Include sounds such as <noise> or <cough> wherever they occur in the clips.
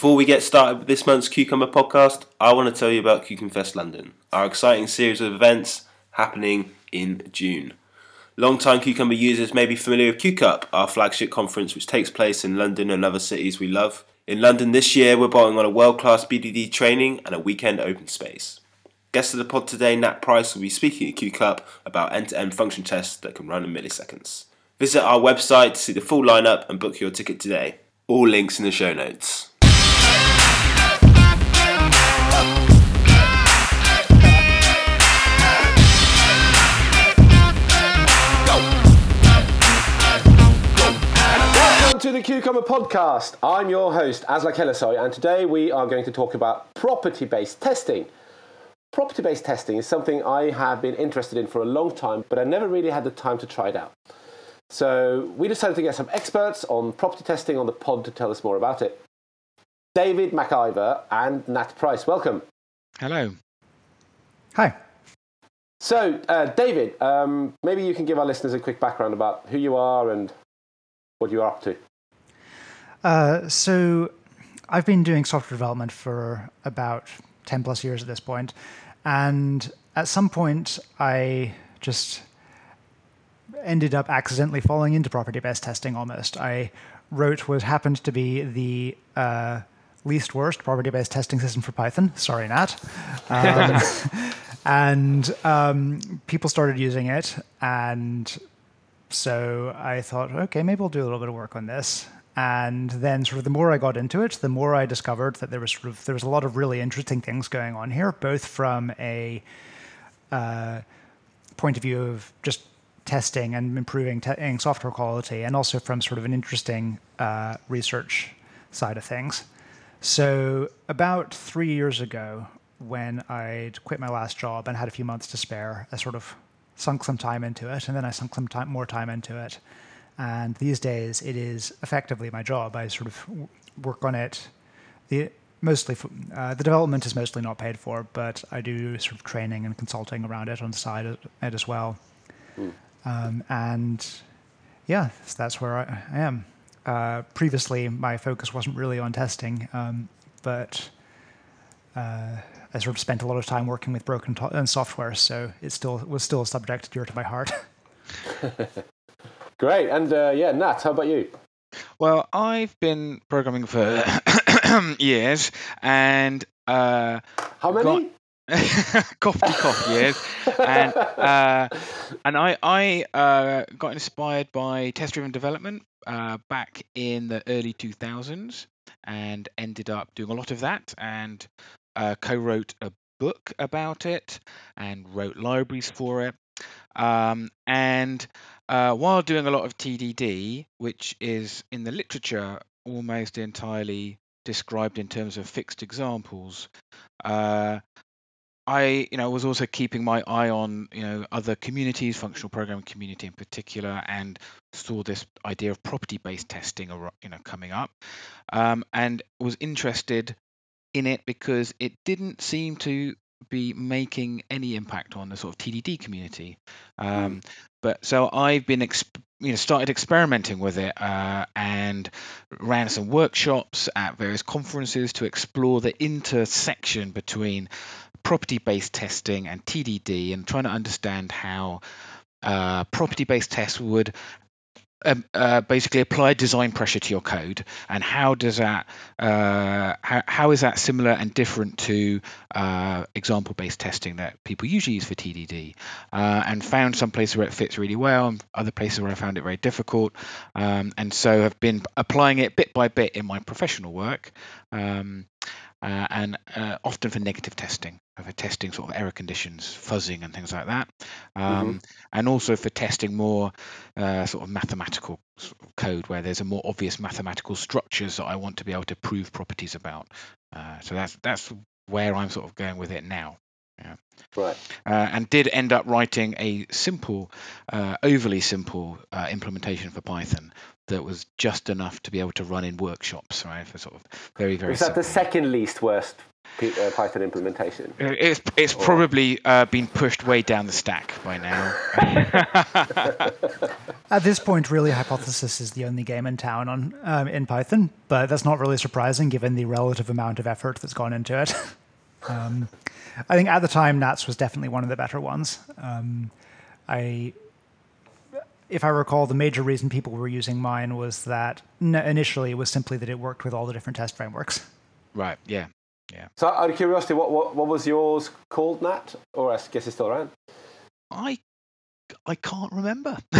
Before we get started with this month's Cucumber podcast, I want to tell you about CukenFest London, our exciting series of events happening in June. Long-time Cucumber users may be familiar with CukeUp, our flagship conference which takes place in London and other cities we love. In London this year, we're bolting on a world-class BDD training and a weekend open space. Guest of the pod today, Nat Pryce, will be speaking at CukeUp about end-to-end function tests that can run in milliseconds. Visit our website to see the full lineup and book your ticket today. All links in the show notes. To the Cucumber Podcast. I'm your host, Aslak Hellesøy, and today we are going to talk about property based testing. Property based testing is something I have been interested in for a long time, but I never really had the time to try it out. So we decided to get some experts on property testing on the pod to tell us more about it. David MacIver and Nat Pryce, welcome. Hello. Hi. So, uh, David, um, maybe you can give our listeners a quick background about who you are and what you are up to. Uh, so, I've been doing software development for about 10 plus years at this point, and at some point, I just ended up accidentally falling into property based testing almost. I wrote what happened to be the uh, least worst property based testing system for Python. Sorry, Nat. Um, <laughs> and um, people started using it. And so I thought, okay, maybe I'll do a little bit of work on this. And then, sort of, the more I got into it, the more I discovered that there was sort of there was a lot of really interesting things going on here, both from a uh, point of view of just testing and improving te- software quality, and also from sort of an interesting uh, research side of things. So, about three years ago, when I'd quit my last job and had a few months to spare, I sort of sunk some time into it, and then I sunk some time, more time into it. And these days, it is effectively my job. I sort of work on it. The mostly uh, the development is mostly not paid for, but I do sort of training and consulting around it on the side of it as well. Mm. Um, and yeah, that's where I, I am. Uh, previously, my focus wasn't really on testing, um, but uh, I sort of spent a lot of time working with broken to- and software, so it still was still a subject dear to my heart. <laughs> Great, and uh, yeah, Nat, how about you? Well, I've been programming for <coughs> years, and uh, how many? <laughs> coffee cough years, and uh, and I I uh, got inspired by test driven development uh, back in the early 2000s, and ended up doing a lot of that, and uh, co-wrote a book about it, and wrote libraries for it, um, and uh, while doing a lot of TDD, which is in the literature almost entirely described in terms of fixed examples. Uh, I, you know, was also keeping my eye on, you know, other communities, functional programming community in particular, and saw this idea of property-based testing, you know, coming up, um, and was interested in it because it didn't seem to be making any impact on the sort of TDD community. Um, but so I've been exp- you know started experimenting with it uh, and ran some workshops at various conferences to explore the intersection between property-based testing and TDD and trying to understand how uh, property-based tests would um, uh, basically apply design pressure to your code, and how does that uh, how, how is that similar and different to uh, example-based testing that people usually use for TDD? Uh, and found some places where it fits really well, and other places where I found it very difficult, um, and so have been applying it bit by bit in my professional work. Um, uh, and uh, often for negative testing, for testing sort of error conditions, fuzzing, and things like that, um, mm-hmm. and also for testing more uh, sort of mathematical code where there's a more obvious mathematical structures that I want to be able to prove properties about. Uh, so that's that's where I'm sort of going with it now. Yeah. Right. Uh, and did end up writing a simple, uh, overly simple uh, implementation for Python that was just enough to be able to run in workshops, right? For sort of very, very. Was that the second least worst P- uh, Python implementation? It's it's probably uh, been pushed way down the stack by now. <laughs> <laughs> At this point, really, Hypothesis is the only game in town on um, in Python, but that's not really surprising given the relative amount of effort that's gone into it. <laughs> um, I think at the time, Nats was definitely one of the better ones. Um, I, if I recall, the major reason people were using mine was that n- initially it was simply that it worked with all the different test frameworks. right. Yeah. Yeah. So, out of curiosity, what, what, what was yours called, Nat? Or I guess it's still around. I I can't remember. <laughs>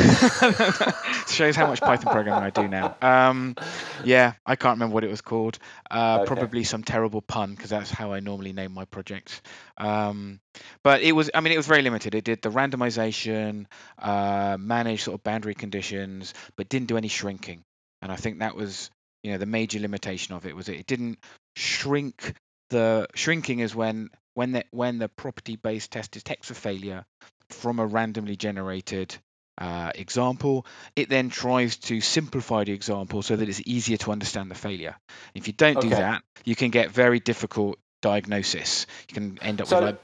Shows how much Python programming I do now. Um, yeah, I can't remember what it was called. Uh, Okay. Probably some terrible pun because that's how I normally name my projects. Um, but it was, I mean, it was very limited. It did the randomization, uh, managed sort of boundary conditions, but didn't do any shrinking. And I think that was, you know, the major limitation of it was it didn't shrink the shrinking is when when the when the property based test detects a failure from a randomly generated uh, example, it then tries to simplify the example so that it's easier to understand the failure. If you don't do that, you can get very difficult diagnosis. You can end up So- with like,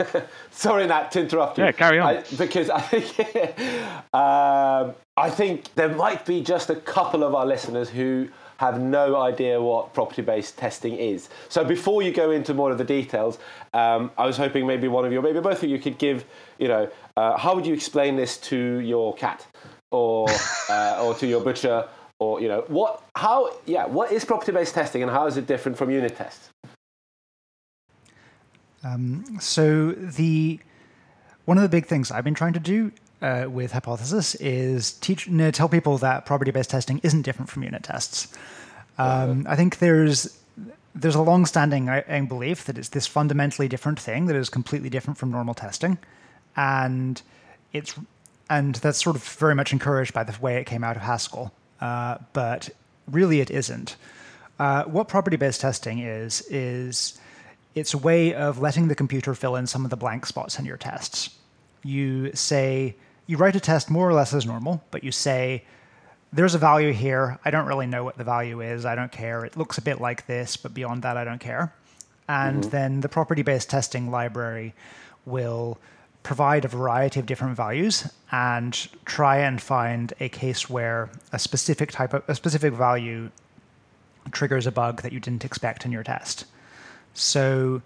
<laughs> Sorry, Nat, to interrupt you. Yeah, carry on. I, because I think, <laughs> um, I think there might be just a couple of our listeners who have no idea what property-based testing is. So before you go into more of the details, um, I was hoping maybe one of you, maybe both of you, could give, you know, uh, how would you explain this to your cat, or <laughs> uh, or to your butcher, or you know, what, how, yeah, what is property-based testing, and how is it different from unit tests? So the one of the big things I've been trying to do uh, with Hypothesis is teach no, tell people that property-based testing isn't different from unit tests. Um, I think there's there's a long-standing I belief that it's this fundamentally different thing that is completely different from normal testing, and it's and that's sort of very much encouraged by the way it came out of Haskell. Uh, but really, it isn't. Uh, what property-based testing is is it's a way of letting the computer fill in some of the blank spots in your tests. You say you write a test more or less as normal, but you say there's a value here. I don't really know what the value is. I don't care. It looks a bit like this, but beyond that, I don't care. And mm-hmm. then the property based testing library will provide a variety of different values and try and find a case where a specific type of a specific value triggers a bug that you didn't expect in your test. So,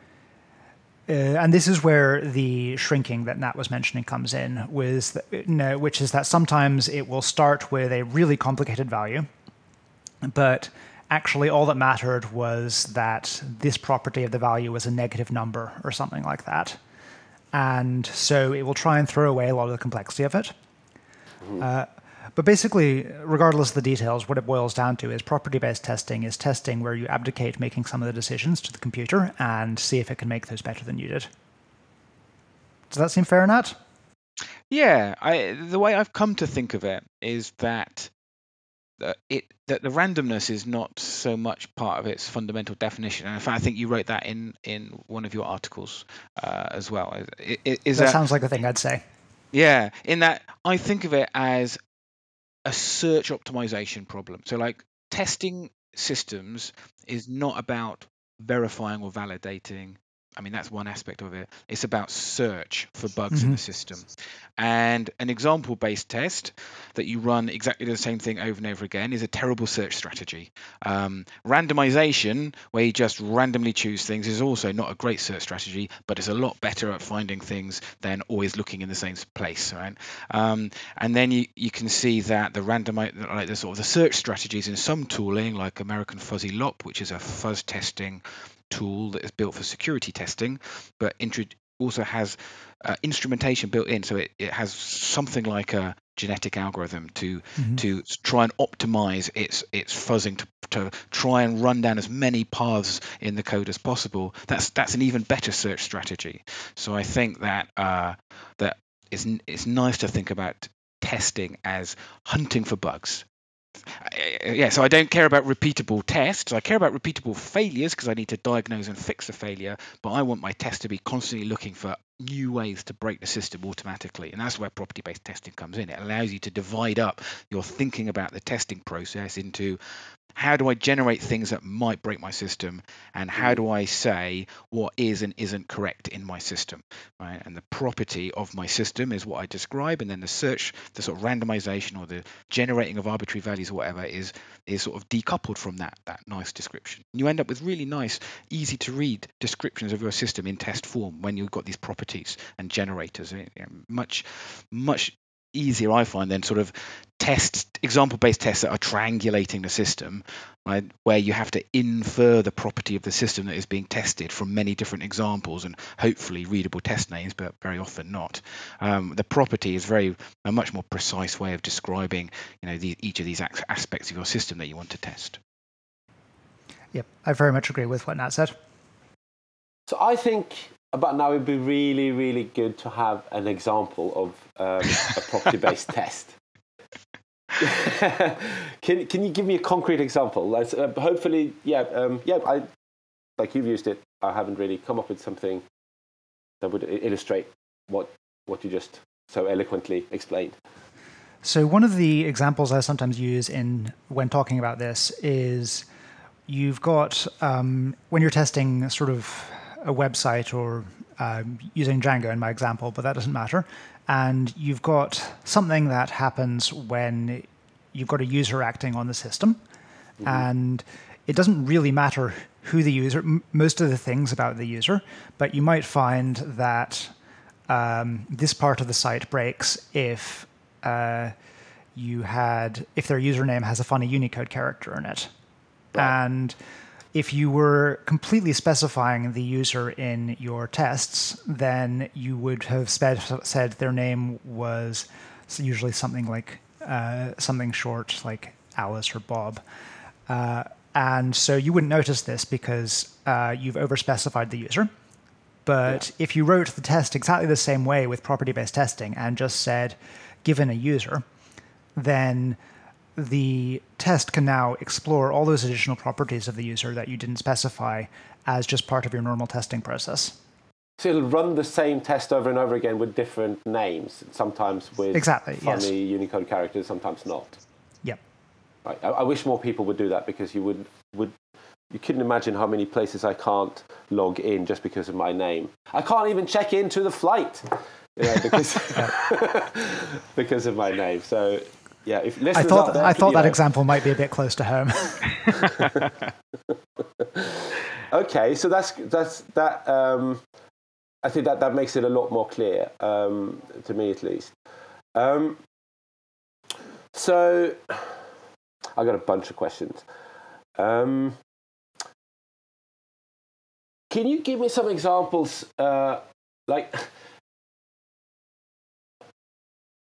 uh, and this is where the shrinking that Nat was mentioning comes in, no, which is that sometimes it will start with a really complicated value, but actually all that mattered was that this property of the value was a negative number or something like that. And so it will try and throw away a lot of the complexity of it. Uh, but basically, regardless of the details, what it boils down to is property based testing is testing where you abdicate making some of the decisions to the computer and see if it can make those better than you did. Does that seem fair, Nat? Yeah, I the way I've come to think of it is that that it that the randomness is not so much part of its fundamental definition. And in fact, I think you wrote that in in one of your articles uh, as well. Is, is that that sounds like a thing I'd say. yeah? In that I think of it as a search optimization problem. So like testing systems is not about verifying or validating. I mean, that's one aspect of it. It's about search for bugs in the system. And an example based test that you run exactly the same thing over and over again is a terrible search strategy. Um, randomization, where you just randomly choose things, is also not a great search strategy, but it's a lot better at finding things than always looking in the same place, right? Um, and then you, you can see that the random, like the sort of the search strategies in some tooling, like American Fuzzy Lop, which is a fuzz testing tool that is built for security testing, but intro- also has uh, instrumentation built in, so it, it has something like a genetic algorithm to to try and optimize its its fuzzing to, to try and run down as many paths in the code as possible. That's that's an even better search strategy. So I think that uh, that it's it's nice to think about testing as hunting for bugs Uh, yeah, so I don't care about repeatable tests. I care about repeatable failures because I need to diagnose and fix the failure. But I want my test to be constantly looking for new ways to break the system automatically. And that's where property based testing comes in. It allows you to divide up your thinking about the testing process into how do I generate things that might break my system, and how Mm. do I say what is and isn't correct in my system, right? And the property of my system is what I describe, and then the search, the sort of randomization or the generating of arbitrary values or whatever is is sort of decoupled from that that nice description. You end up with really nice, easy to read descriptions of your system in test form when you've got these properties and generators. Much much easier I find than sort of test example-based tests that are triangulating the system, right, where you have to infer the property of the system that is being tested from many different examples and hopefully readable test names, but very often not. Um, the property is very a much more precise way of describing, you know, the, each of these aspects of your system that you want to test. Yep, I very much agree with what Nat said. So I think about now it'd be really, really good to have an example of um, a property-based <laughs> test. <laughs> can Can you give me a concrete example? Uh, hopefully, yeah, um, yeah. I like you've used it. I haven't really come up with something that would illustrate what what you just so eloquently explained. So one of the examples I sometimes use in when talking about this is you've got um, when you're testing sort of a website or um, using Django in my example, but that doesn't matter. And you've got something that happens when you've got a user acting on the system, and it doesn't really matter who the user, m- most of the things about the user, but you might find that um, this part of the site breaks if uh, you had if their username has a funny Unicode character in it, and if you were completely specifying the user in your tests, then you would have sped, said their name was usually something like uh, something short like Alice or Bob. Uh, and so you wouldn't notice this because uh, you've overspecified the user. But if you wrote the test exactly the same way with property based testing and just said, given a user, then the test can now explore all those additional properties of the user that you didn't specify as just part of your normal testing process. So it'll run the same test over and over again with different names, sometimes with Exactly, yes. funny Unicode characters, sometimes not. Yep. Right. I, I wish more people would do that because you would would you couldn't imagine how many places I can't log in just because of my name. I can't even check into the flight you know, because <laughs> <laughs> because of my name. So yeah, if I thought there, I thought that know- example might be a bit close to home. <laughs> Okay, so that's that's that. Um, I think that that makes it a lot more clear um, to me, at least. Um, so, I got a bunch of questions. Um, can you give me some examples? Uh, like, how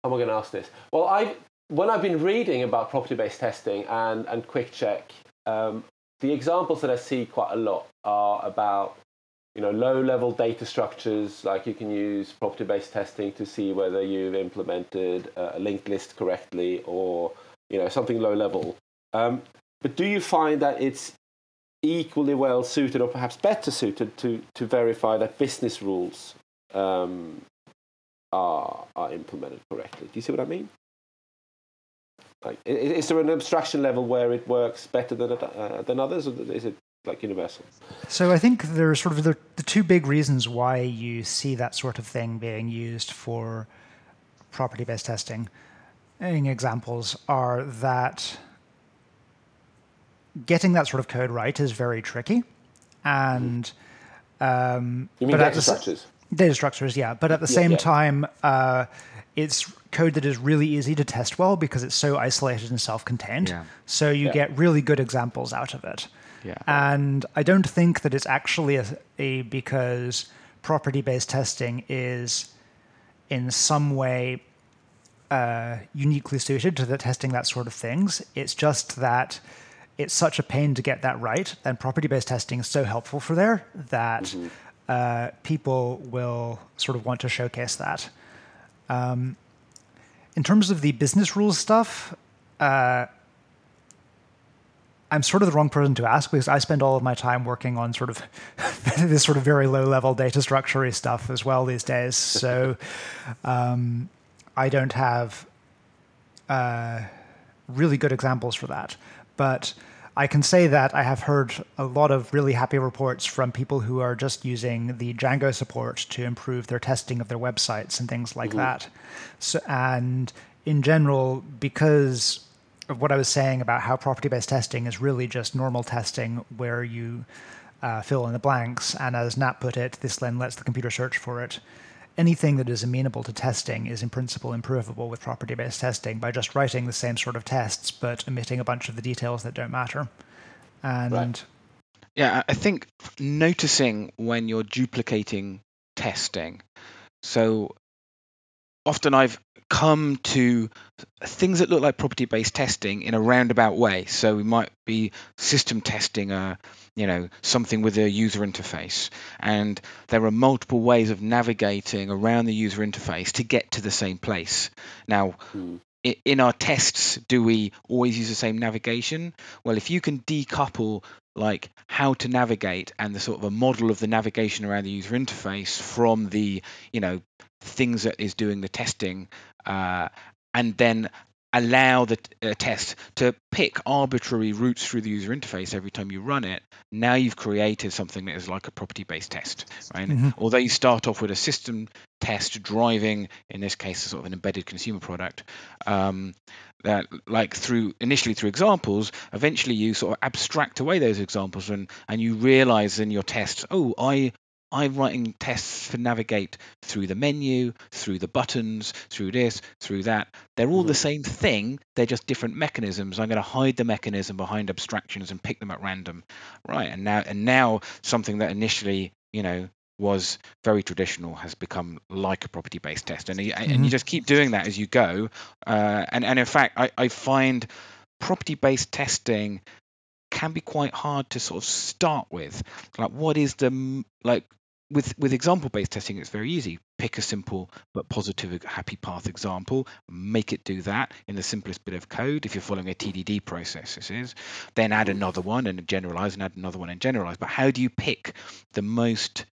am I going to ask this? Well, I when I've been reading about property-based testing and and QuickCheck, um, the examples that I see quite a lot are about you know low-level data structures. Like you can use property-based testing to see whether you've implemented a linked list correctly, or you know something low-level. Um, but do you find that it's equally well suited, or perhaps better suited, to to verify that business rules um, are are implemented correctly? Do you see what I mean? Like, is there an abstraction level where it works better than uh, than others, or is it like universal? So I think there are sort of the, the two big reasons why you see that sort of thing being used for property-based testing. And examples are that getting that sort of code right is very tricky, and um, You mean data structures? Data structures, yeah. But at the same yeah. time, uh, it's code that is really easy to test well because it's so isolated and self-contained. Yeah. So you Yeah. get really good examples out of it. Yeah. And I don't think that it's actually a, a because property-based testing is in some way uh, uniquely suited to the testing that sort of things. It's just that it's such a pain to get that right, and property-based testing is so helpful for there that uh, people will sort of want to showcase that. Um, in terms of the business rules stuff, uh, I'm sort of the wrong person to ask because I spend all of my time working on sort of <laughs> this sort of very low level data structure stuff as well these days. So <laughs> um, I don't have uh, really good examples for that. But I can say that I have heard a lot of really happy reports from people who are just using the Django support to improve their testing of their websites and things like mm-hmm. that. So, and in general, because of what I was saying about how property based testing is really just normal testing where you uh, fill in the blanks, and as Nat put it, this then lets the computer search for it anything that is amenable to testing is in principle improvable with property based testing by just writing the same sort of tests but omitting a bunch of the details that don't matter. And right. yeah, I think noticing when you're duplicating testing. So often I've come to things that look like property based testing in a roundabout way. So we might be system testing a you know something with a user interface and there are multiple ways of navigating around the user interface to get to the same place now mm. In our tests do we always use the same navigation well if you can decouple like how to navigate and the sort of a model of the navigation around the user interface from the you know things that is doing the testing uh, and then allow the uh, test to pick arbitrary routes through the user interface every time you run it, now you've created something that is like a property-based test, right? Mm-hmm. Although you start off with a system test driving, in this case, sort of an embedded consumer product, um, that like through initially through examples, eventually you sort of abstract away those examples and and you realize in your tests, oh, I I'm writing tests to navigate through the menu, through the buttons, through this, through that. They're all mm-hmm. the same thing. They're just different mechanisms. I'm going to hide the mechanism behind abstractions and pick them at random. Right. And now and now something that initially, you know, was very traditional has become like a property based test. And, mm-hmm. and you mm-hmm. just keep doing that as you go. Uh, and, and in fact, I, I find property based testing can be quite hard to sort of start with. Like, what is the like with with example based testing it's very easy pick a simple but positive happy path example make it do that in the simplest bit of code if you're following a tdd process this is then add another one and generalize and add another one and generalize but how do you pick the most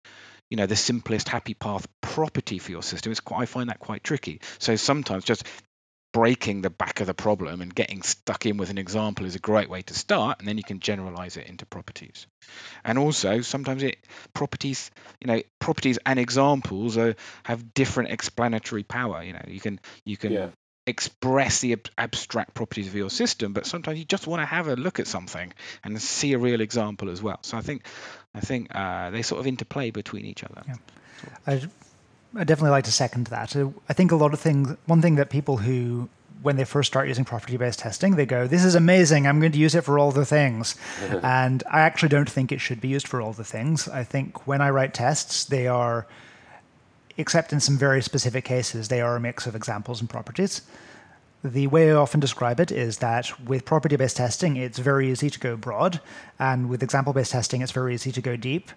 you know the simplest happy path property for your system. It's quite, i find that quite tricky. So sometimes just breaking the back of the problem and getting stuck in with an example is a great way to start and then you can generalize it into properties. And also sometimes it properties you know properties and examples are, have different explanatory power. You know you can you can yeah. Express the ab- abstract properties of your system but sometimes you just want to have a look at something and see a real example as well so i think i think uh, they sort of interplay between each other yeah. I, I definitely like to second that. I think a lot of things, one thing that people who, when they first start using property based testing, they go, This is amazing. I'm going to use it for all the things. <laughs> and I actually don't think it should be used for all the things. I think when I write tests, they are, except in some very specific cases, they are a mix of examples and properties. The way I often describe it is that with property based testing, it's very easy to go broad, and with example based testing, it's very easy to go deep.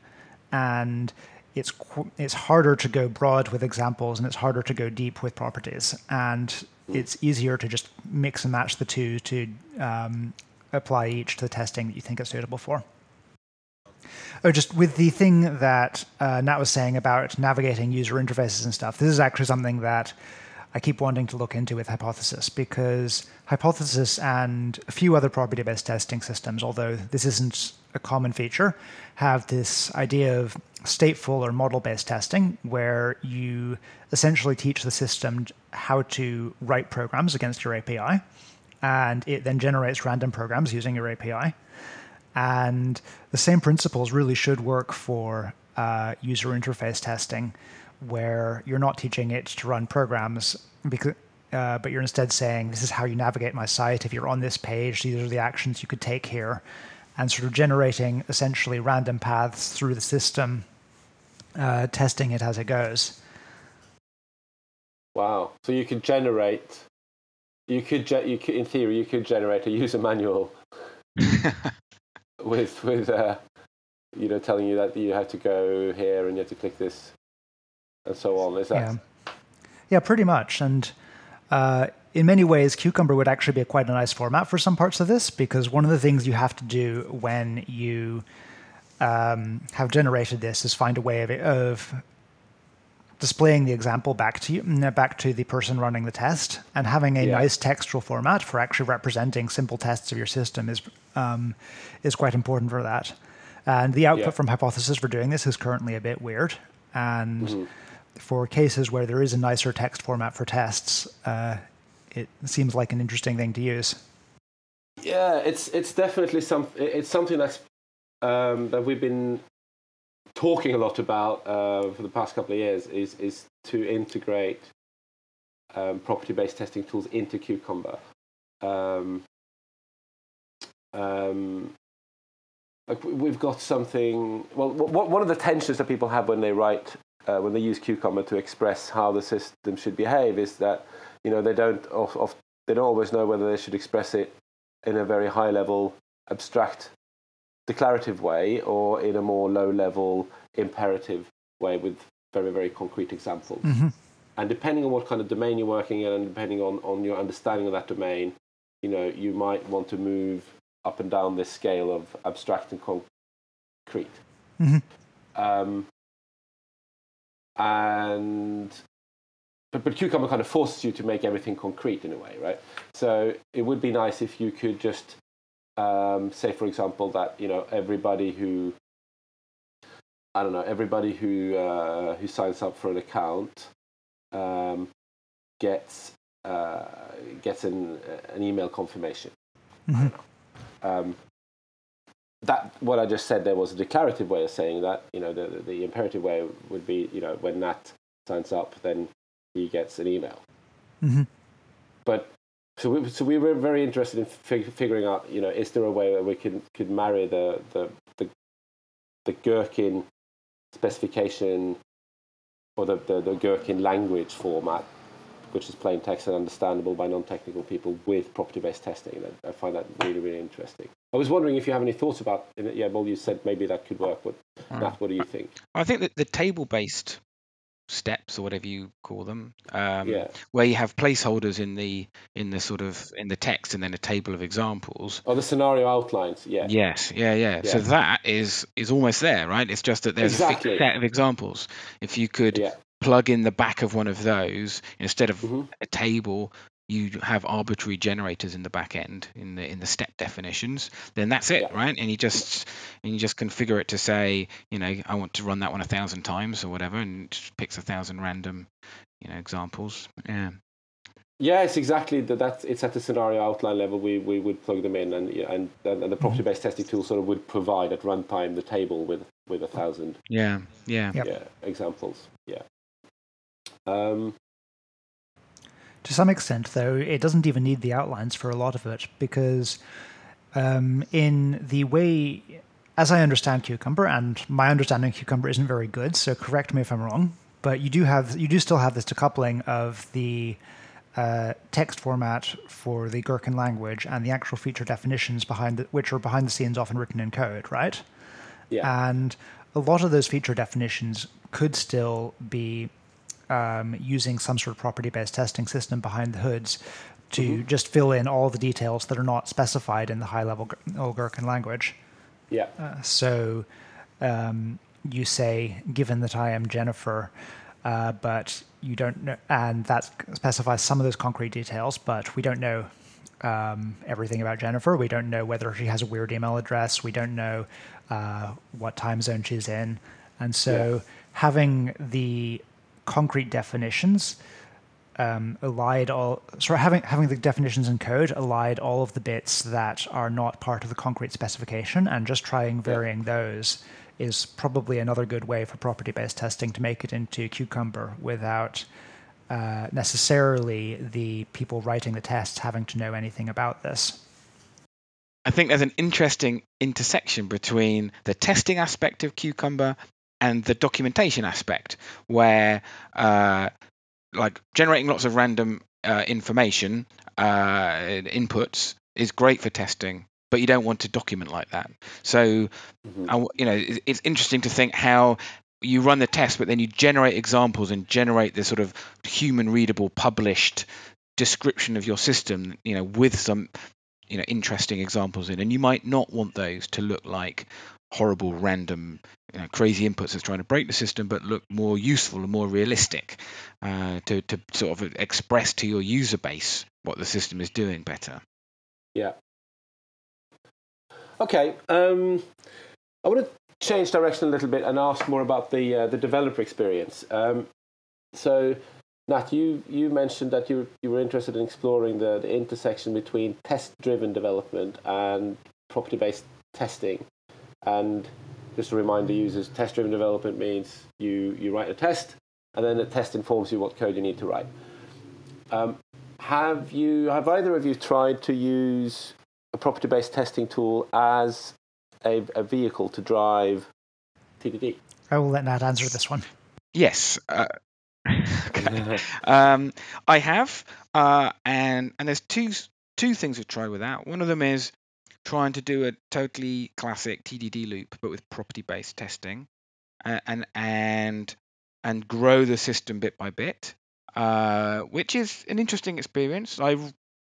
And it's it's harder to go broad with examples and it's harder to go deep with properties and it's easier to just mix and match the two to um, apply each to the testing that you think is suitable for. Oh, just with the thing that uh, Nat was saying about navigating user interfaces and stuff, this is actually something that I keep wanting to look into with Hypothesis because Hypothesis and a few other property based testing systems, although this isn't a common feature, have this idea of stateful or model based testing where you essentially teach the system how to write programs against your API and it then generates random programs using your API. And the same principles really should work for uh, user interface testing, where you're not teaching it to run programs, because, uh, but you're instead saying, This is how you navigate my site. If you're on this page, these are the actions you could take here. And sort of generating essentially random paths through the system uh, testing it as it goes. Wow! So you could generate, you could, ge- you could, in theory, you could generate a user manual <laughs> with with uh, you know telling you that you have to go here and you have to click this and so on. Is that? Yeah, yeah pretty much. And uh, in many ways, Cucumber would actually be quite a nice format for some parts of this because one of the things you have to do when you um, have generated this is find a way of, of displaying the example back to you, mm, back to the person running the test, and having a Yeah. nice textual format for actually representing simple tests of your system is um, is quite important for that. And the output Yeah. from Hypothesis for doing this is currently a bit weird. And Mm-hmm. for cases where there is a nicer text format for tests, uh, it seems like an interesting thing to use. Yeah, it's it's definitely some. It's something that's um, that we've been talking a lot about uh, for the past couple of years. Is is to integrate um, property-based testing tools into Cucumber. Um, um, like we- we've got something. Well, one of the tensions that people have when they write uh, when they use Cucumber to express how the system should behave is that you know they don't they don't always know whether they should express it in a very high level, abstract, declarative way or in a more low level, imperative way with very, very concrete examples. hmm And depending on what kind of domain you're working in and depending on, on your understanding of that domain, you know, you might want to move up and down this scale of abstract and concrete. Mhm. Um, and but, but Cucumber kind of forces you to make everything concrete in a way, right? So it would be nice if you could just um, say, for example, that you know everybody who I don't know everybody who uh, who signs up for an account um, gets uh, gets an an email confirmation. Mhm. Um, that what I just said there was a declarative way of saying that. You know, the the imperative way would be you know when Nat signs up, then he gets an email. hmm But so we, so we were very interested in fig- figuring out, you know, is there a way that we can could marry the the the, the Gherkin specification or the, the, the Gherkin language format, which is plain text and understandable by non-technical people, with property-based testing. I find that really really interesting. I was wondering if you have any thoughts about. Yeah, well, you said maybe that could work. But Nat, hmm. what do you think? I think that the table-based steps or whatever you call them, um, yeah. where you have placeholders in the in the sort of in the text and then a table of examples. Oh, the scenario outlines. Yeah. Yes, yeah, yeah, So that is is almost there, right? It's just that there's a Exactly. fixed set of examples. If you could Yeah. plug in the back of one of those instead of Mhm. a table, you have arbitrary generators in the back end in the in the step definitions. Then that's it, Yeah. right? And you just and you just configure it to say, you know, I want to run that one a thousand times or whatever, and it just picks a thousand random, you know, examples. Yeah. Yeah, it's exactly that. That's it's at the scenario outline level. We, we would plug them in, and and and the property based testing tool sort of would provide at runtime the table with with a thousand Yeah. Yeah. Yep. yeah examples. Yeah. Um, To some extent, though, it doesn't even need the outlines for a lot of it because, um, in the way, as I understand Cucumber, and my understanding of Cucumber isn't very good, so correct me if I'm wrong, but you do have you do still have this decoupling of the uh, text format for the Gherkin language and the actual feature definitions behind the, which are behind the scenes often written in code, right? yeah. And a lot of those feature definitions could still be um, using some sort of property based testing system behind the hoods to just fill in all the details that are not specified in the high level Gherkin language. yeah. Uh, so um, you say, given that I am Jennifer, uh, but you don't know, and that specifies some of those concrete details, but we don't know um, everything about Jennifer. We don't know whether she has a weird email address. We don't know uh, what time zone she's in. And so having the concrete definitions um, allied all sorry having having the definitions in code allied all of the bits that are not part of the concrete specification and just trying varying those is probably another good way for property based testing to make it into cucumber without uh, necessarily the people writing the tests having to know anything about this. I think there's an interesting intersection between the testing aspect of Cucumber and the documentation aspect, where uh, like generating lots of random uh, information uh, inputs is great for testing, but you don't want to document like that. So, Mhm. I w you know, it- it's interesting to think how you run the test, but then you generate examples and generate this sort of human readable published description of your system, you know, with some you know interesting examples in and you might not want those to look like horrible, random, you know, crazy inputs that's trying to break the system, but look more useful and more realistic uh, to to sort of express to your user base what the system is doing better. Yeah. Okay. Um, I want to change direction a little bit and ask more about the uh, the developer experience. Um, so, Nat, you, you mentioned that you you were interested in exploring the, the intersection between test driven development and property based testing. And just to remind the users, test driven development means you, you write a test and then the test informs you what code you need to write. Um, have you have either of you tried to use a property based testing tool as a, a vehicle to drive TDD? I will let Nat answer this one. Yes. Uh, okay. <laughs> um, I have, uh, and and there's two two things to try with that. One of them is trying to do a totally classic TDD loop, but with property-based testing, and and and grow the system bit by bit, uh, which is an interesting experience. I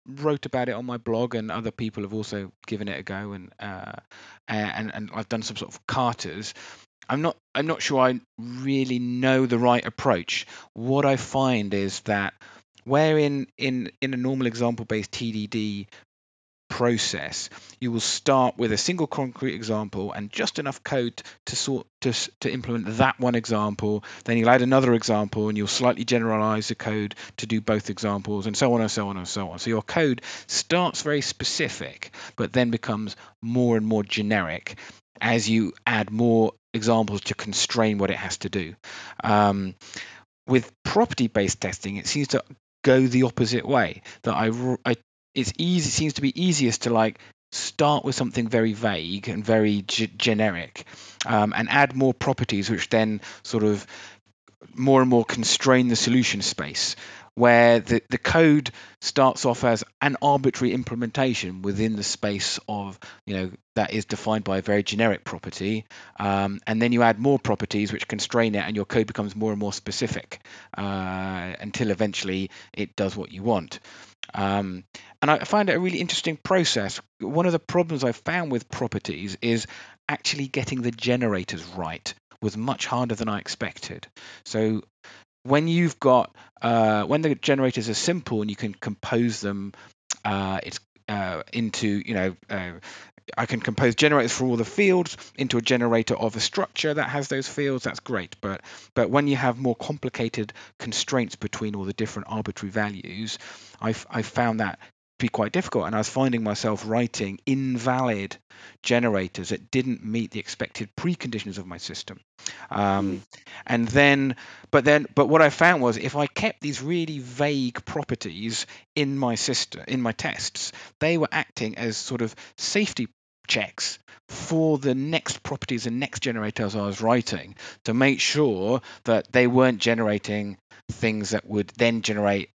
wrote about it on my blog, and other people have also given it a go, and uh, and and I've done some sort of katas. I'm not I'm not sure I really know the right approach. What I find is that where in in in a normal example based TDD process, you will start with a single concrete example and just enough code to sort to, to implement that one example. Then you'll add another example and you'll slightly generalize the code to do both examples and so on and so on and so on. So your code starts very specific, but then becomes more and more generic as you add more examples to constrain what it has to do. Um, with property-based testing, it seems to go the opposite way. That I, I it's easy seems to be easiest to like start with something very vague and very g- generic um, and add more properties which then sort of more and more constrain the solution space where the, the code starts off as an arbitrary implementation within the space of you know that is defined by a very generic property um, and then you add more properties which constrain it and your code becomes more and more specific uh, until eventually it does what you want um, and I find it a really interesting process. One of the problems I found with properties is actually getting the generators right was much harder than I expected. So when you've got uh, when the generators are simple and you can compose them, uh, it's uh, into you know uh, I can compose generators for all the fields into a generator of a structure that has those fields. That's great. But but when you have more complicated constraints between all the different arbitrary values, I've I've found that be quite difficult. And I was finding myself writing invalid generators that didn't meet the expected preconditions of my system. Um, mm. And then, but then, but what I found was if I kept these really vague properties in my system, in my tests, they were acting as sort of safety checks for the next properties and next generators I was writing to make sure that they weren't generating things that would then generate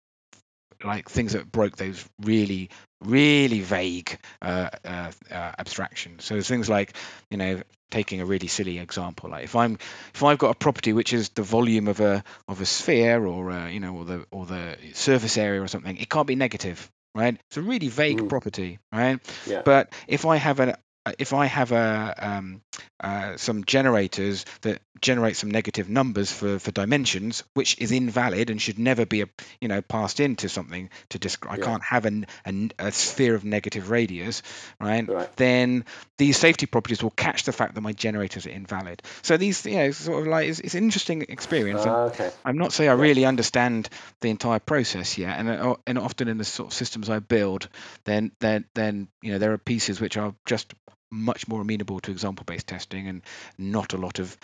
like things that broke those really really vague uh, uh, uh, abstractions so things like you know taking a really silly example like if i'm if i've got a property which is the volume of a of a sphere or uh, you know or the or the surface area or something it can't be negative right it's a really vague mm. property right yeah. but if i have an if I have a um, uh, some generators that generate some negative numbers for, for dimensions, which is invalid and should never be a, you know passed into something to describe. Yeah. I can't have an, a, a sphere of negative radius, right? right? Then these safety properties will catch the fact that my generators are invalid. So these, you know, sort of like it's, it's an interesting experience. Uh, okay. I'm not saying I really understand the entire process yet, and uh, and often in the sort of systems I build, then then then you know there are pieces which are just much more amenable to example-based testing and not a lot of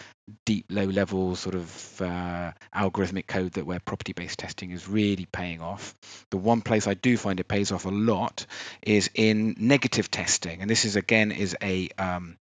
deep low-level sort of uh, algorithmic code that where property-based testing is really paying off. The one place I do find it pays off a lot is in negative testing, and this is again is a um,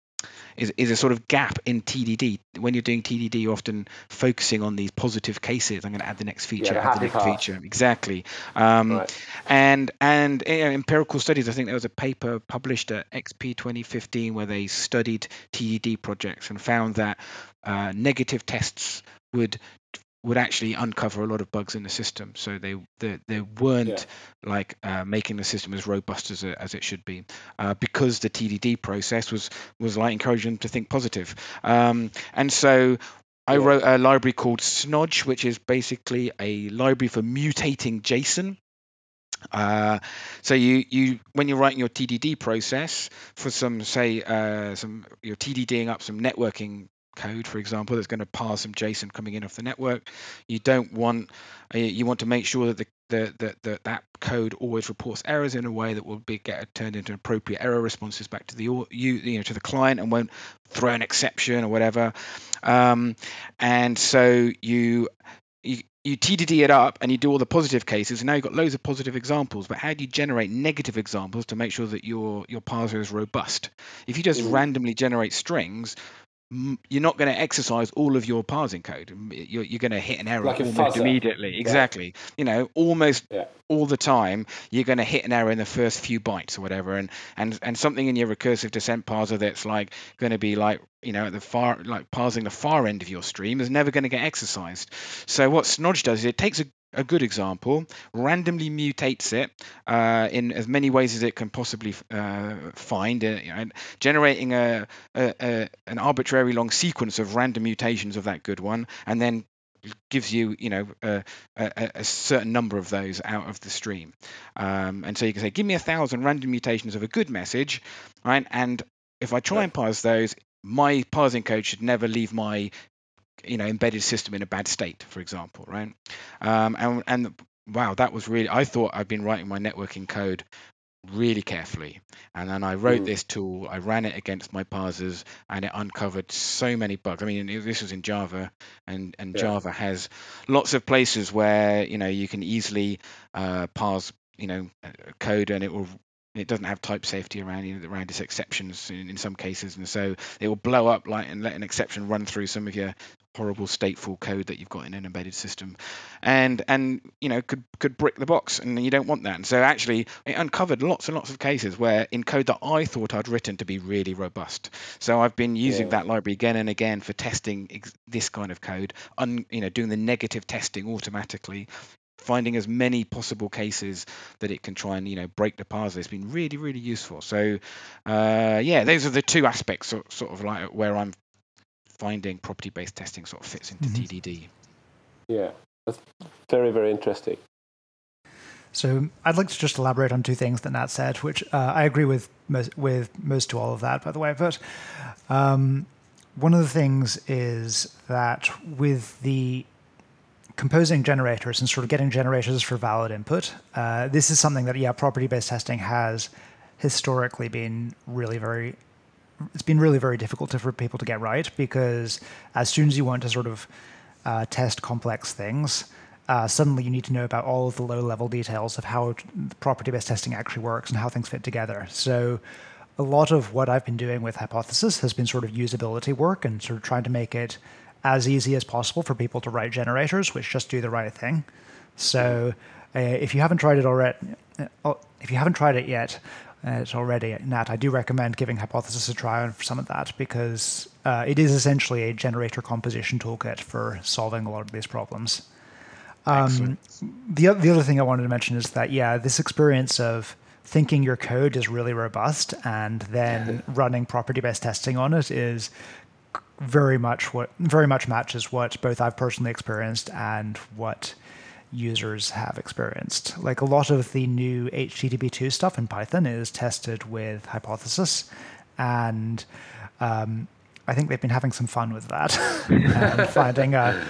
is, is a sort of gap in TDD. When you're doing TDD, you're often focusing on these positive cases. I'm going to add the next feature, yeah, add the next path. feature. Exactly. Um, right. And and you know, empirical studies. I think there was a paper published at XP 2015 where they studied TDD projects and found that uh, negative tests would would actually uncover a lot of bugs in the system. So they they, they weren't yeah. like uh, making the system as robust as it, as it should be uh, because the TDD process was was like encouraging them to think positive. Um, and so I yeah. wrote a library called Snodge, which is basically a library for mutating JSON. Uh, so you you when you're writing your TDD process for some say uh, some you're TDDing up some networking code, for example, that's going to parse some JSON coming in off the network. You don't want uh, you want to make sure that the the, the, the, that code always reports errors in a way that will be get turned into appropriate error responses back to the you, you know to the client and won't throw an exception or whatever. Um, and so you, you you TDD it up and you do all the positive cases, and now you've got loads of positive examples. But how do you generate negative examples to make sure that your your parser is robust? If you just mm-hmm. randomly generate strings, you're not going to exercise all of your parsing code. You're, you're going to hit an error like almost immediately. Yeah. Exactly. You know, almost yeah. all the time, you're going to hit an error in the first few bytes or whatever, and and and something in your recursive descent parser that's like going to be like you know at the far like parsing the far end of your stream is never going to get exercised. So what Snodge does is it takes a a good example, randomly mutates it uh, in as many ways as it can possibly uh, find, uh, you know, generating a, a, a, an arbitrary long sequence of random mutations of that good one, and then gives you, you know, a, a, certain number of those out of the stream. Um, and so you can say, give me a thousand random mutations of a good message, right? And if I try and parse those, my parsing code should never leave my you know embedded system in a bad state, for example, right? Um, and and wow, that was really. I thought I'd been writing my networking code really carefully, and then I wrote mm. this tool. I ran it against my parsers, and it uncovered so many bugs. I mean, this was in Java, and and yeah. Java has lots of places where you know you can easily uh, parse you know code and it will it doesn't have type safety around you know, around its exceptions in, in some cases, and so it will blow up like and let an exception run through some of your horrible stateful code that you've got in an embedded system, and and you know could could brick the box, and you don't want that. And so actually, it uncovered lots and lots of cases where in code that I thought I'd written to be really robust. So I've been using yeah. that library again and again for testing ex- this kind of code, un, you know, doing the negative testing automatically finding as many possible cases that it can try and you know break the parser It's been really really useful so uh, yeah those are the two aspects of, sort of like where i'm finding property based testing sort of fits into mm-hmm. tdd yeah that's very very interesting so I'd like to just elaborate on two things that Nat said, which uh, I agree with most, with most to all of that, by the way. But um, one of the things is that with the composing generators and sort of getting generators for valid input. Uh, this is something that, yeah, property-based testing has historically been really very it's been really very difficult to, for people to get right because as soon as you want to sort of uh, test complex things, uh, suddenly you need to know about all of the low level details of how property based testing actually works and how things fit together. So, a lot of what I've been doing with Hypothesis has been sort of usability work and sort of trying to make it as easy as possible for people to write generators, which just do the right thing. So uh, if you haven't tried it already, uh, if you haven't tried it yet, uh, it's already Nat. I do recommend giving Hypothesis a try on some of that because uh, it is essentially a generator composition toolkit for solving a lot of these problems. Um, the the other thing I wanted to mention is that yeah, this experience of thinking your code is really robust and then running property based testing on it is very much what very much matches what both I've personally experienced and what users have experienced. Like a lot of the new HTTP2 stuff in Python is tested with Hypothesis, and um, I think they've been having some fun with that <laughs> and finding a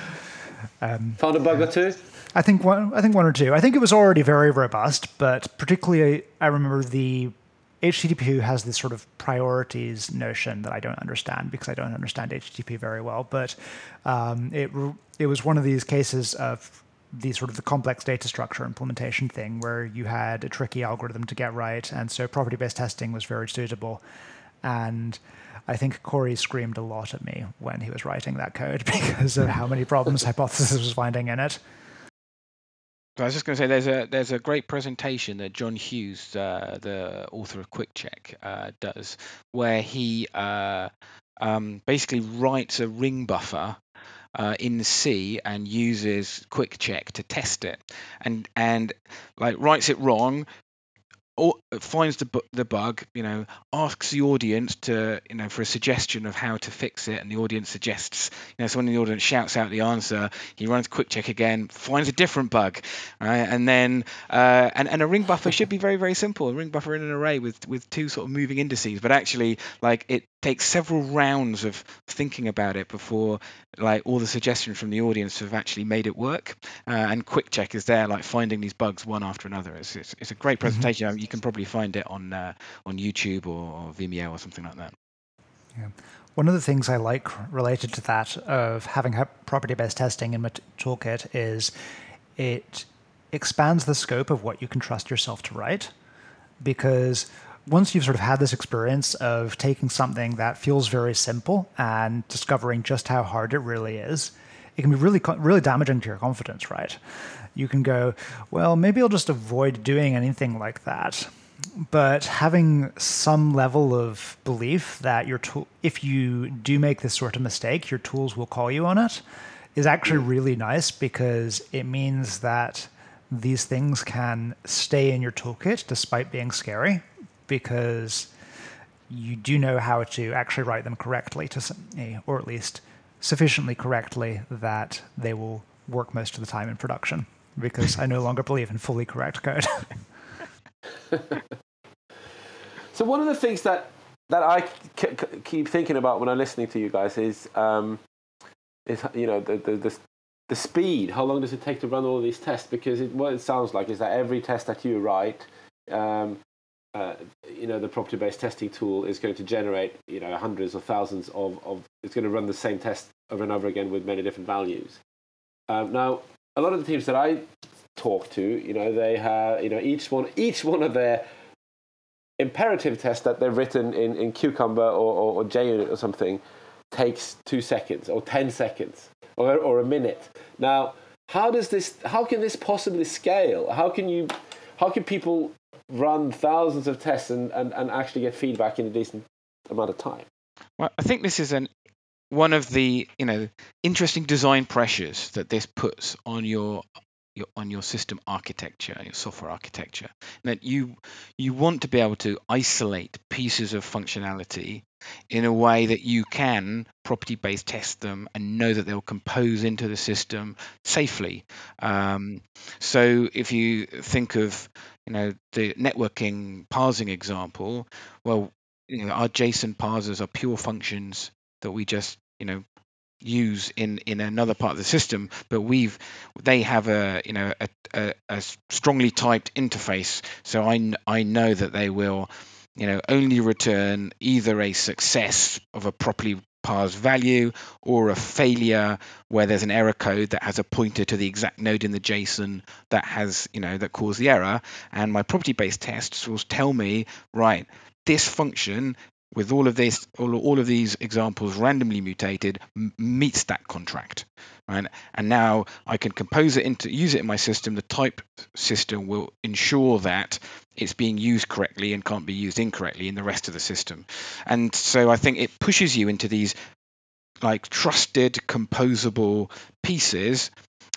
um, found a bug or two. I think one. I think one or two. I think it was already very robust, but particularly I remember the HTTP has this sort of priorities notion that I don't understand because I don't understand HTTP very well. But um, it it was one of these cases of the sort of the complex data structure implementation thing where you had a tricky algorithm to get right, and so property based testing was very suitable. And I think Cory screamed a lot at me when he was writing that code <laughs> because of how many problems Hypothesis was finding in it. I was just going to say there's a there's a great presentation that John Hughes, uh, the author of QuickCheck, uh, does, where he uh, um, basically writes a ring buffer uh, in C and uses QuickCheck to test it and and like writes it wrong or finds the the bug, you know, asks the audience to, you know, for a suggestion of how to fix it, and the audience suggests, you know, someone in the audience shouts out the answer. He runs QuickCheck again, finds a different bug, right, and then uh, and and a ring buffer should be very very simple. A ring buffer in an array with with two sort of moving indices, but actually like it takes several rounds of thinking about it before like all the suggestions from the audience have actually made it work. Uh, and QuickCheck is there, like finding these bugs one after another. It's it's, it's a great mm-hmm. presentation. Mm-hmm. You can probably find it on uh, on YouTube or, or, Vimeo or something like that. Yeah. One of the things I like related to that of having property-based testing in my t- toolkit is it expands the scope of what you can trust yourself to write because once you've sort of had this experience of taking something that feels very simple and discovering just how hard it really is, it can be really really damaging to your confidence, right? You can go, well, maybe I'll just avoid doing anything like that. But having some level of belief that your tool, if you do make this sort of mistake, your tools will call you on it, is actually really nice because it means that these things can stay in your toolkit despite being scary because you do know how to actually write them correctly, to, eh, or at least sufficiently correctly that they will work most of the time in production. Because I no longer believe in fully correct code. <laughs> so one of the things that that I keep thinking about when I'm listening to you guys is um, is you know the, the, the the speed. How long does it take to run all these tests? Because it, what it sounds like is that every test that you write, um, uh, you know, the property-based testing tool is going to generate, you know, hundreds or thousands of, of it's going to run the same test over and over again with many different values. Um, now, a lot of the teams that I talk to, you know, they have, you know, each one, each one of their imperative tests that they've written in, in Cucumber or, or, or JUnit or something takes two seconds or 10 seconds or, or a minute. Now, how does this, how can this possibly scale? How can you, how can people run thousands of tests and, and, and actually get feedback in a decent amount of time. Well, I think this is an one of the you know interesting design pressures that this puts on your, your on your system architecture, your software architecture. That you you want to be able to isolate pieces of functionality in a way that you can property based test them and know that they'll compose into the system safely. Um, so if you think of you know the networking parsing example, well, you know, our JSON parsers are pure functions that we just you know use in in another part of the system but we've they have a you know a, a, a strongly typed interface so I, I know that they will you know, only return either a success of a properly parsed value or a failure where there's an error code that has a pointer to the exact node in the JSON that has, you know, that caused the error. And my property-based tests will tell me, right, this function with all of this, all, all of these examples randomly mutated, m- meets that contract, right? And now I can compose it into, use it in my system. The type system will ensure that it's being used correctly and can't be used incorrectly in the rest of the system. And so I think it pushes you into these like trusted composable pieces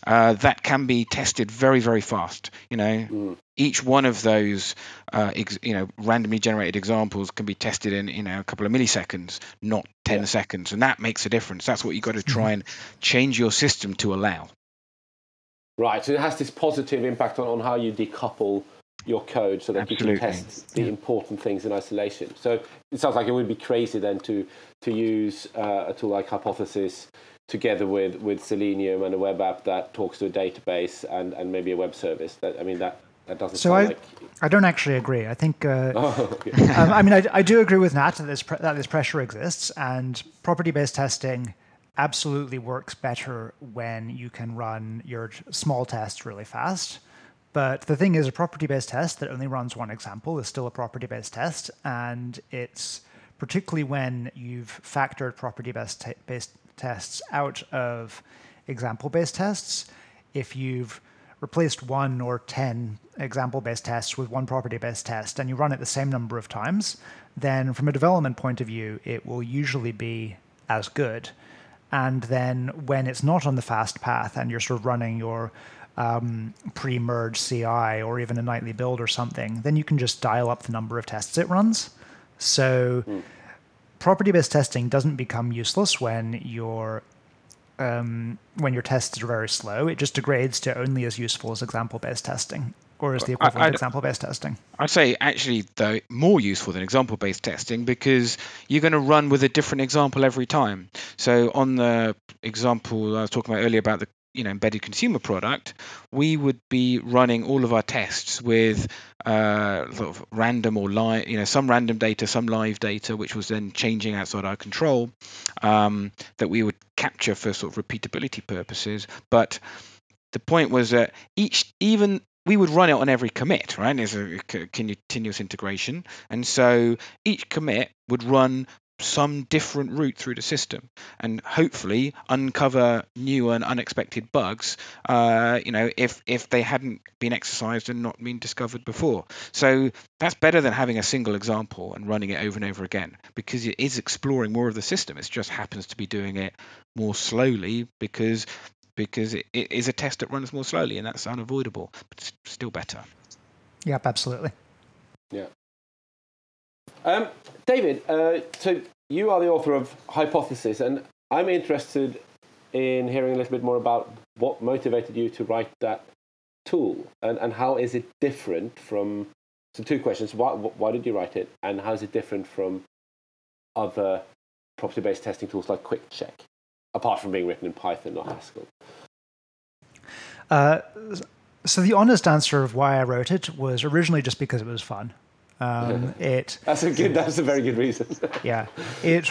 uh, that can be tested very very fast you know mm. Each one of those uh, ex- you know randomly generated examples can be tested in you know a couple of milliseconds not 10 yeah. seconds and that makes a difference that's what you've got to try mm-hmm. and change your system to allow right so it has this positive impact on, on how you decouple your code so that Absolutely. you can test the yeah. important things in isolation. So it sounds like it would be crazy then to to use uh, a tool like Hypothesis together with, with Selenium and a web app that talks to a database and, and maybe a web service. That I mean that that doesn't so I, like... I don't actually agree. I think. Uh, <laughs> oh, okay. <laughs> um, I mean, I, I do agree with Nat that this pre- that this pressure exists, and property-based testing absolutely works better when you can run your small tests really fast. But the thing is, a property based test that only runs one example is still a property based test. And it's particularly when you've factored property based tests out of example based tests. If you've replaced one or 10 example based tests with one property based test and you run it the same number of times, then from a development point of view, it will usually be as good. And then when it's not on the fast path and you're sort of running your um, pre-merge CI or even a nightly build or something, then you can just dial up the number of tests it runs. So mm. property-based testing doesn't become useless when your um, when your tests are very slow. It just degrades to only as useful as example-based testing or is the equivalent of example-based testing? I'd say actually though more useful than example-based testing because you're going to run with a different example every time. So on the example I was talking about earlier about the you know embedded consumer product, we would be running all of our tests with uh, sort of random or live, you know, some random data, some live data, which was then changing outside our control, um, that we would capture for sort of repeatability purposes. But the point was that each, even we would run it on every commit, right? There's a continuous integration, and so each commit would run some different route through the system and hopefully uncover new and unexpected bugs uh, you know if if they hadn't been exercised and not been discovered before. So that's better than having a single example and running it over and over again because it is exploring more of the system. It just happens to be doing it more slowly because because it, it is a test that runs more slowly and that's unavoidable but it's still better. Yep absolutely. Yeah um, David, uh, so you are the author of Hypothesis, and I'm interested in hearing a little bit more about what motivated you to write that tool and, and how is it different from. So, two questions. Why, why did you write it, and how is it different from other property based testing tools like QuickCheck, apart from being written in Python or Haskell? Uh, so, the honest answer of why I wrote it was originally just because it was fun. Um, it <laughs> that's a good. That's a very good reason. <laughs> yeah, it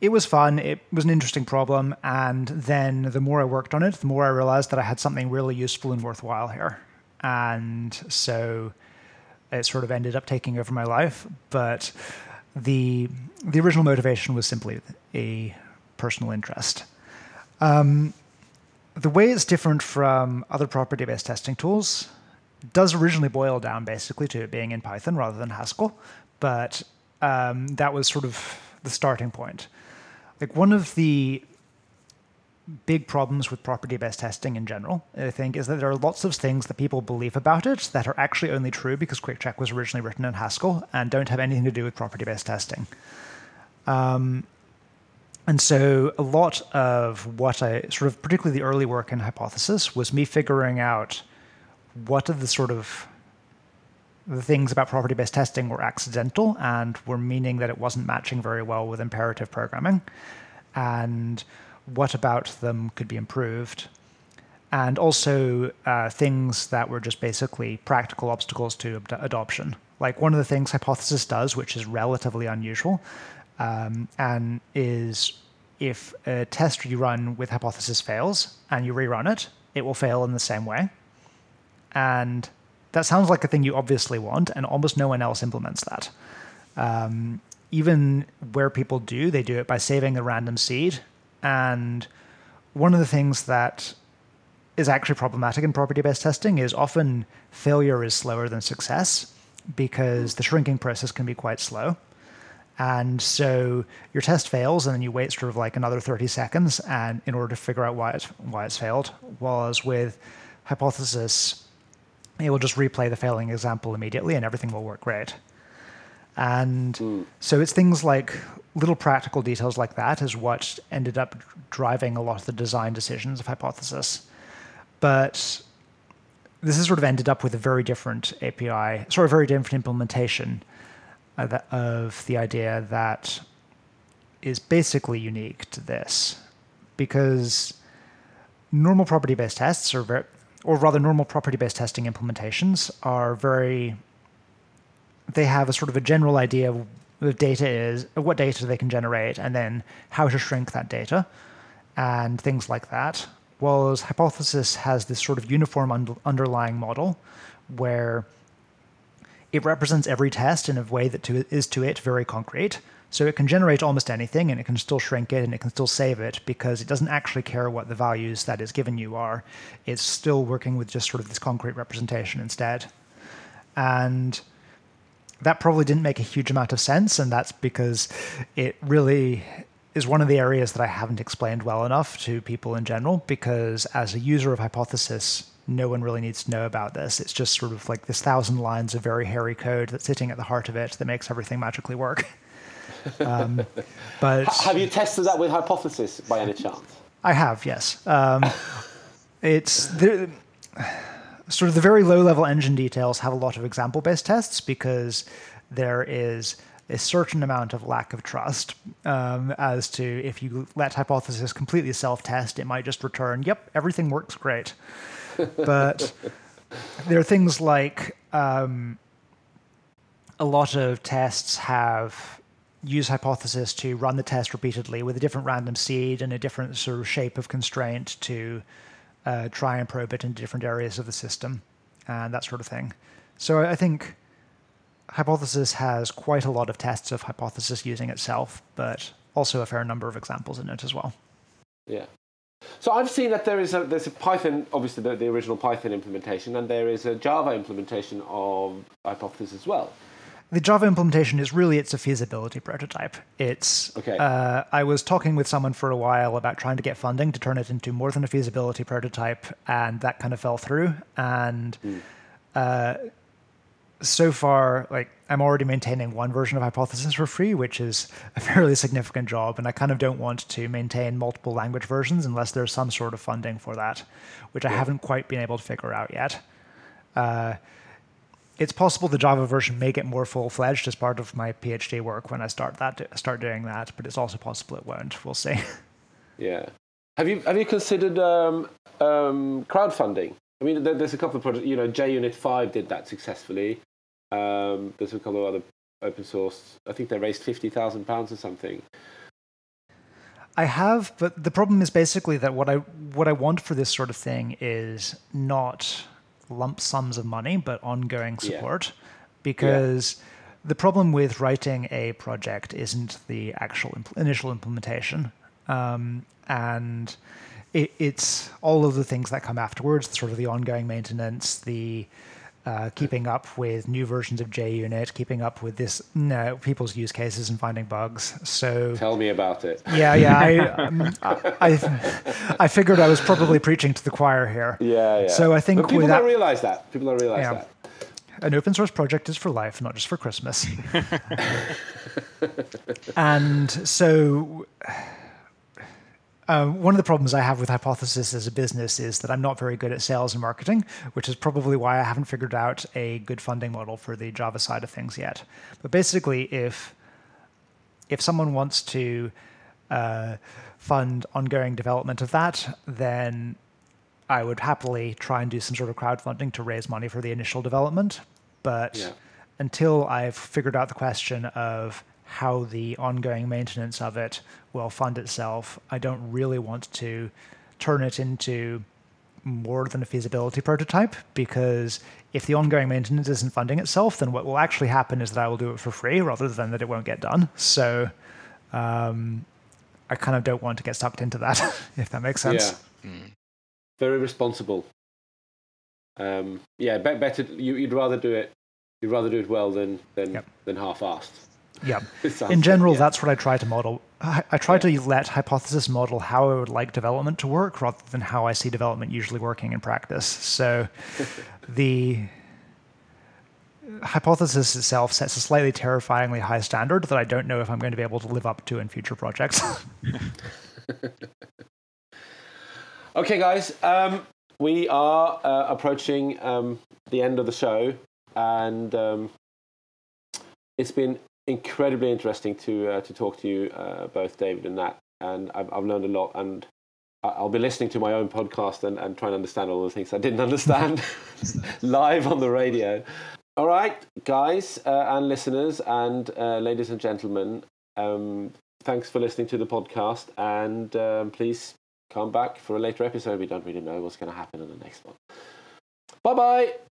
it was fun. It was an interesting problem, and then the more I worked on it, the more I realized that I had something really useful and worthwhile here, and so it sort of ended up taking over my life. But the the original motivation was simply a personal interest. Um, the way it's different from other property-based testing tools does originally boil down basically to it being in Python rather than Haskell, but um, that was sort of the starting point. Like one of the big problems with property-based testing in general, I think, is that there are lots of things that people believe about it that are actually only true because QuickCheck was originally written in Haskell and don't have anything to do with property-based testing. Um, and so a lot of what I sort of, particularly the early work in Hypothesis, was me figuring out what are the sort of the things about property based testing were accidental and were meaning that it wasn't matching very well with imperative programming, and what about them could be improved, and also uh, things that were just basically practical obstacles to ad- adoption. Like one of the things Hypothesis does, which is relatively unusual, um, and is if a test you run with Hypothesis fails and you rerun it, it will fail in the same way. And that sounds like a thing you obviously want, and almost no one else implements that. Um, even where people do, they do it by saving a random seed. And one of the things that is actually problematic in property based testing is often failure is slower than success because the shrinking process can be quite slow. And so your test fails, and then you wait sort of like another 30 seconds and in order to figure out why it's, why it's failed. Whereas with hypothesis, it will just replay the failing example immediately and everything will work great. And mm. so it's things like little practical details like that is what ended up driving a lot of the design decisions of Hypothesis. But this has sort of ended up with a very different API, sort of very different implementation of the idea that is basically unique to this. Because normal property based tests are very, or rather normal property-based testing implementations are very they have a sort of a general idea of what data is, what data they can generate, and then how to shrink that data, and things like that. Whereas Hypothesis has this sort of uniform un- underlying model where it represents every test in a way that to, is to it very concrete. So it can generate almost anything and it can still shrink it and it can still save it because it doesn't actually care what the values that is given you are. It's still working with just sort of this concrete representation instead. And that probably didn't make a huge amount of sense, and that's because it really is one of the areas that I haven't explained well enough to people in general because as a user of Hypothesis, no one really needs to know about this. It's just sort of like this thousand lines of very hairy code that's sitting at the heart of it that makes everything magically work. <laughs> Um, <laughs> but have you tested that with Hypothesis by any chance? I have, yes. Um, it's the, sort of the very low level engine details have a lot of example based tests because there is a certain amount of lack of trust um, as to if you let hypothesis completely self test, it might just return, yep, everything works great. but there are things like um, a lot of tests have use hypothesis to run the test repeatedly with a different random seed and a different sort of shape of constraint to uh, try and probe it into different areas of the system and that sort of thing. So I think hypothesis has quite a lot of tests of hypothesis using itself, but also a fair number of examples in it as well. Yeah. So I've seen that there is a there's a Python, obviously the, the original Python implementation, and there is a Java implementation of hypothesis as well the Java implementation is really it's a feasibility prototype. It's okay. Uh, I was talking with someone for a while about trying to get funding to turn it into more than a feasibility prototype, and that kind of fell through. And mm. uh, so far, like I'm already maintaining one version of Hypothesis for free, which is a fairly significant job, and I kind of don't want to maintain multiple language versions unless there's some sort of funding for that, which I haven't quite been able to figure out yet. Uh, it's possible the Java version may get more full fledged as part of my PhD work when I start that start doing that, but it's also possible it won't. We'll see. <laughs> Yeah. Have you have you considered um, um, crowdfunding? I mean, there's a couple of projects. You know, JUnit Five did that successfully. Um, there's a couple of other open source. I think they raised fifty thousand pounds or something. I have, but the problem is basically that what I what I want for this sort of thing is not lump sums of money, but ongoing support. Yeah. Because yeah. the problem with writing a project isn't the actual imp- initial implementation. Um, and it, it's all of the things that come afterwards, sort of the ongoing maintenance, the uh, keeping up with new versions of JUnit, keeping up with this no, people's use cases and finding bugs. So tell me about it. Yeah, yeah. I, <laughs> um, I, I, figured I was probably preaching to the choir here. Yeah, yeah. So I think but people don't that, realize that. People don't realize yeah, that. An open source project is for life, not just for Christmas. <laughs> and so um, one of the problems I have with Hypothesis as a business is that I'm not very good at sales and marketing, which is probably why I haven't figured out a good funding model for the Java side of things yet. But basically, if if someone wants to uh, fund ongoing development of that, then I would happily try and do some sort of crowdfunding to raise money for the initial development. But yeah. until I've figured out the question of how the ongoing maintenance of it will fund itself. I don't really want to turn it into more than a feasibility prototype because if the ongoing maintenance isn't funding itself, then what will actually happen is that I will do it for free rather than that it won't get done. So um, I kind of don't want to get sucked into that, <laughs> if that makes sense. Yeah. Mm. Very responsible. Um, yeah, better. You, would rather do it. You'd rather do it well than than yep. than half-assed. Yeah. <laughs> In general, yeah. that's what I try to model. I, I try yeah. to let hypothesis model how I would like development to work rather than how I see development usually working in practice. So <laughs> the hypothesis itself sets a slightly terrifyingly high standard that I don't know if I'm going to be able to live up to in future projects. <laughs> okay, guys. Um, we are uh, approaching um, the end of the show, and um, it's been incredibly interesting to uh, to talk to you uh, both, David and Nat. And I've, I've learned a lot, and I'll be listening to my own podcast and, and trying to understand all the things I didn't <laughs> understand <laughs> live on the radio. All right, guys uh, and listeners and uh, ladies and gentlemen, um, thanks for listening to the podcast, and um, please come back for a later episode. We don't really know what's going to happen in the next one. Bye bye.